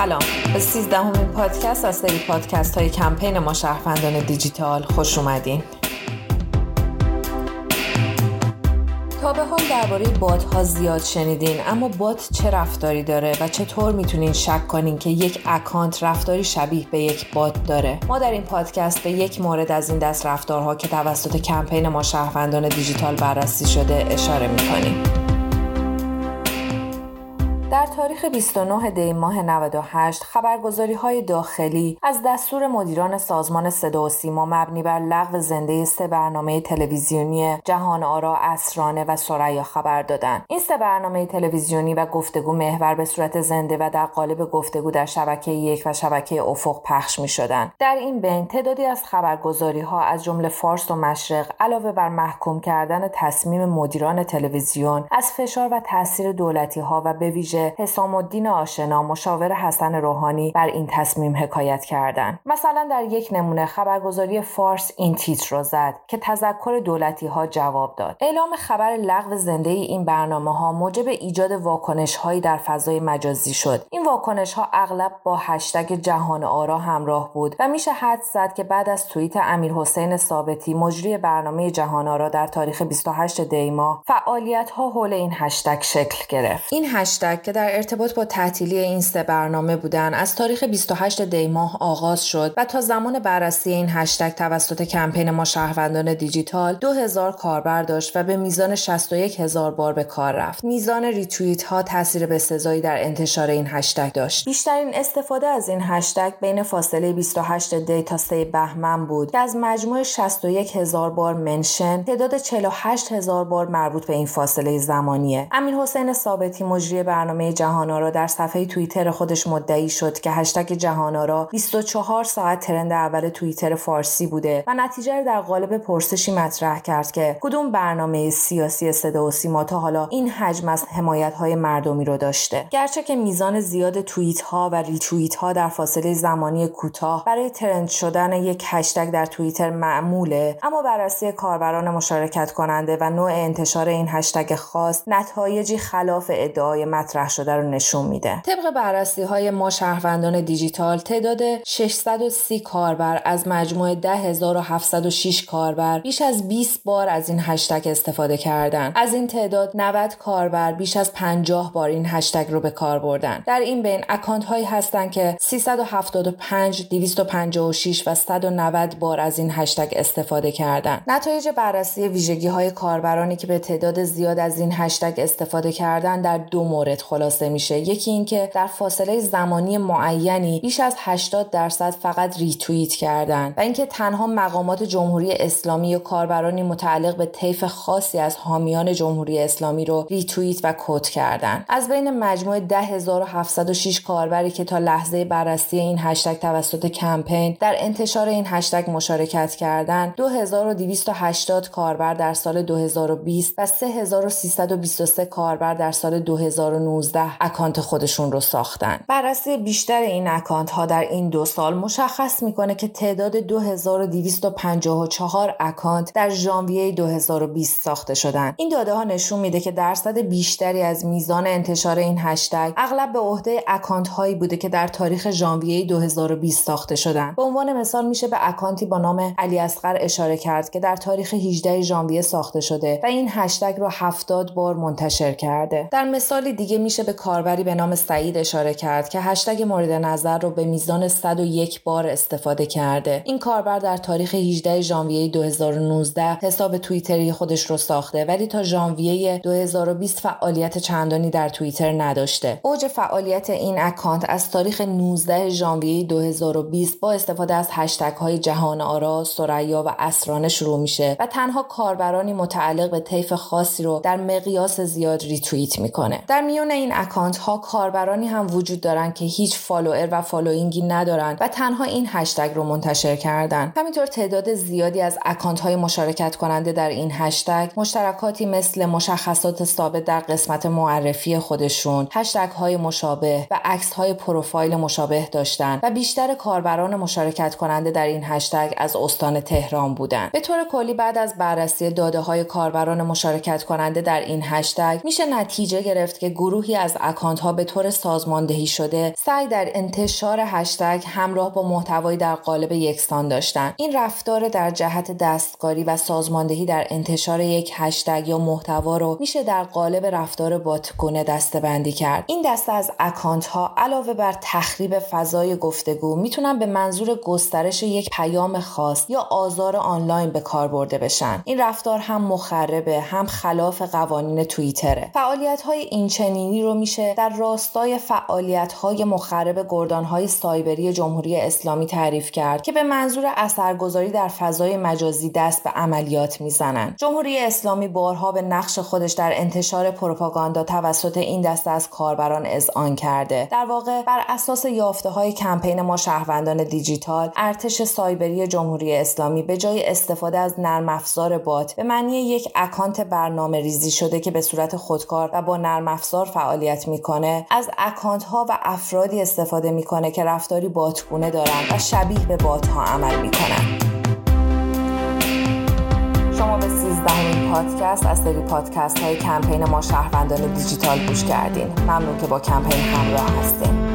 سلام. به سیزدهمین پادکست از سری پادکست های کمپین ما شهروندان دیجیتال خوش اومدین. تا به حال درباره بات ها زیاد شنیدین اما بات چه رفتاری داره و چطور می‌تونین شک کنین که یک اکانت رفتاری شبیه به یک بات داره؟ ما در این پادکست به یک مورد از این دست رفتارها که توسط کمپین ما شهروندان دیجیتال بررسی شده اشاره می‌کنیم. تاریخ 29 دی ماه 98 خبرگزاری های داخلی از دستور مدیران سازمان صدا و سیما مبنی بر لغو زنده سه برنامه تلویزیونی جهان آرا اسرانه و سریا خبر دادند این سه برنامه تلویزیونی و گفتگو محور به صورت زنده و در قالب گفتگو در شبکه یک و شبکه افق پخش می شدن. در این بین تعدادی از خبرگزاری ها از جمله فارس و مشرق علاوه بر محکوم کردن تصمیم مدیران تلویزیون از فشار و تاثیر دولتی ها و به ویژه حسام الدین آشنا مشاور حسن روحانی بر این تصمیم حکایت کردند. مثلا در یک نمونه خبرگزاری فارس این تیتر را زد که تذکر دولتی ها جواب داد. اعلام خبر لغو زنده ای این برنامه ها موجب ایجاد واکنش هایی در فضای مجازی شد. این واکنش ها اغلب با هشتگ جهان آرا همراه بود و میشه حدس زد که بعد از توییت امیر حسین ثابتی مجری برنامه جهان آرا در تاریخ 28 دی ماه فعالیت ها حول این هشتگ شکل گرفت. این هشتگ که در ارتباط با تعطیلی این سه برنامه بودن از تاریخ 28 دی ماه آغاز شد و تا زمان بررسی این هشتگ توسط کمپین ما شهروندان دیجیتال 2000 کاربر داشت و به میزان 61 هزار بار به کار رفت. میزان ریتوییت ها تاثیر بسزایی در انتشار این هشتگ داشت. بیشترین استفاده از این هشتگ بین فاصله 28 دی تا 3 بهمن بود که از مجموع 61 هزار بار منشن تعداد 48 هزار بار مربوط به این فاصله زمانیه. امیر حسین ثابتی مجری برنامه جهانارا در صفحه توییتر خودش مدعی شد که هشتگ جهانارا 24 ساعت ترند اول توییتر فارسی بوده و نتیجه در قالب پرسشی مطرح کرد که کدوم برنامه سیاسی صدا و سیما تا حالا این حجم از حمایت های مردمی رو داشته؟ گرچه که میزان زیاد توییت ها و ریتوییت ها در فاصله زمانی کوتاه برای ترند شدن یک هشتگ در توییتر معموله اما بررسی کاربران مشارکت کننده و نوع انتشار این هشتگ خاص نتایجی خلاف ادعای مطرح شده شده رو نشون میده. طبق بررسی های ما شهروندان دیجیتال تعداد 630 کاربر از مجموع 10706 کاربر بیش از 20 بار از این هشتگ استفاده کردند. از این تعداد 90 کاربر بیش از 50 بار این هشتگ رو به کار بردن. در این بین اکانت هایی هستند که 375 256 و 190 بار از این هشتگ استفاده کردند. نتایج بررسی ویژگی های کاربرانی که به تعداد زیاد از این هشتگ استفاده کردن در دو مورد خلاصه خلاصه میشه. یکی اینکه در فاصله زمانی معینی بیش از 80 درصد فقط ریتوییت کردن و اینکه تنها مقامات جمهوری اسلامی و کاربرانی متعلق به طیف خاصی از حامیان جمهوری اسلامی رو ریتوییت و quote کردن. از بین مجموع 10706 کاربری که تا لحظه بررسی این هشتگ توسط کمپین در انتشار این هشتگ مشارکت کردند 2280 کاربر در سال 2020 و 3323 کاربر در سال 2019 اکانت خودشون رو ساختن. بررسی بیشتر این اکانت ها در این دو سال مشخص می‌کنه که تعداد 2254 اکانت در ژانویه 2020 ساخته شدن. این داده ها نشون میده که درصد بیشتری از میزان انتشار این هشتگ اغلب به عهده اکانت هایی بوده که در تاریخ ژانویه 2020 ساخته شدن. به عنوان مثال میشه به اکانتی با نام علی اصغر اشاره کرد که در تاریخ 18 ژانویه ساخته شده و این هشتگ رو 70 بار منتشر کرده. در مثال دیگه میشه به کاربری به نام سعید اشاره کرد که هشتگ مورد نظر رو به میزان 101 بار استفاده کرده. این کاربر در تاریخ 18 ژانویه 2019 حساب توییتری خودش رو ساخته ولی تا ژانویه 2020 فعالیت چندانی در توییتر نداشته. اوج فعالیت این اکانت از تاریخ 19 ژانویه 2020 با استفاده از هشتگ های جهان آرا، ثریا و عصرانه شروع میشه و تنها کاربرانی متعلق به طیف خاصی رو در مقیاس زیاد ریتوییت می‌کنه. در میون این اکانت ها کاربرانی هم وجود دارن که هیچ فالوئر و فالوینگی ندارن و تنها این هشتگ رو منتشر کردن. همینطور تعداد زیادی از اکانت های مشارکت کننده در این هشتگ مشترکاتی مثل مشخصات ثابت در قسمت معرفی خودشون هشتگ های مشابه و عکس های پروفایل مشابه داشتن و بیشتر کاربران مشارکت کننده در این هشتگ از استان تهران بودند به طور کلی بعد از بررسی داده های کاربران مشارکت کننده در این هشتگ میشه نتیجه گرفت که گروهی از اکانت ها به طور سازماندهی شده سعی در انتشار هشتگ همراه با محتوایی در قالب یکسان داشتن این رفتار در جهت دستکاری و سازماندهی در انتشار یک هشتگ یا محتوا رو میشه در قالب رفتار باتگونه دستبندی کرد. این دسته از اکانت ها علاوه بر تخریب فضای گفتگو می‌تونن به منظور گسترش یک پیام خاص یا آزار آنلاین به کار برده بشن. این رفتار هم مخربه هم خلاف قوانین توییتره. فعالیت های اینچنینی رو میشه در راستای فعالیت های مخرب گردان های سایبری جمهوری اسلامی تعریف کرد که به منظور اثرگذاری در فضای مجازی دست به عملیات می‌زنند جمهوری اسلامی بارها به نقش خودش در انتشار پروپاگاندا توسط این دسته از کاربران اذعان کرده. در واقع بر اساس یافته های کمپین ما شهروندان دیجیتال ارتش سایبری جمهوری اسلامی به جای استفاده از نرم افزار بات به معنی یک اکانت برنامه ریزی شده که به صورت خودکار و با نرم افزار فعالیت می‌کنه از اکانت ها و افرادی استفاده می‌کنه که رفتاری باتگونه دارند و شبیه به بات ها عمل می‌کنن. شما به سیزدهمین پادکست از سری پادکست های کمپین ما شهروندان دیجیتال گوش کردین. ممنون که با کمپین همراه هستین.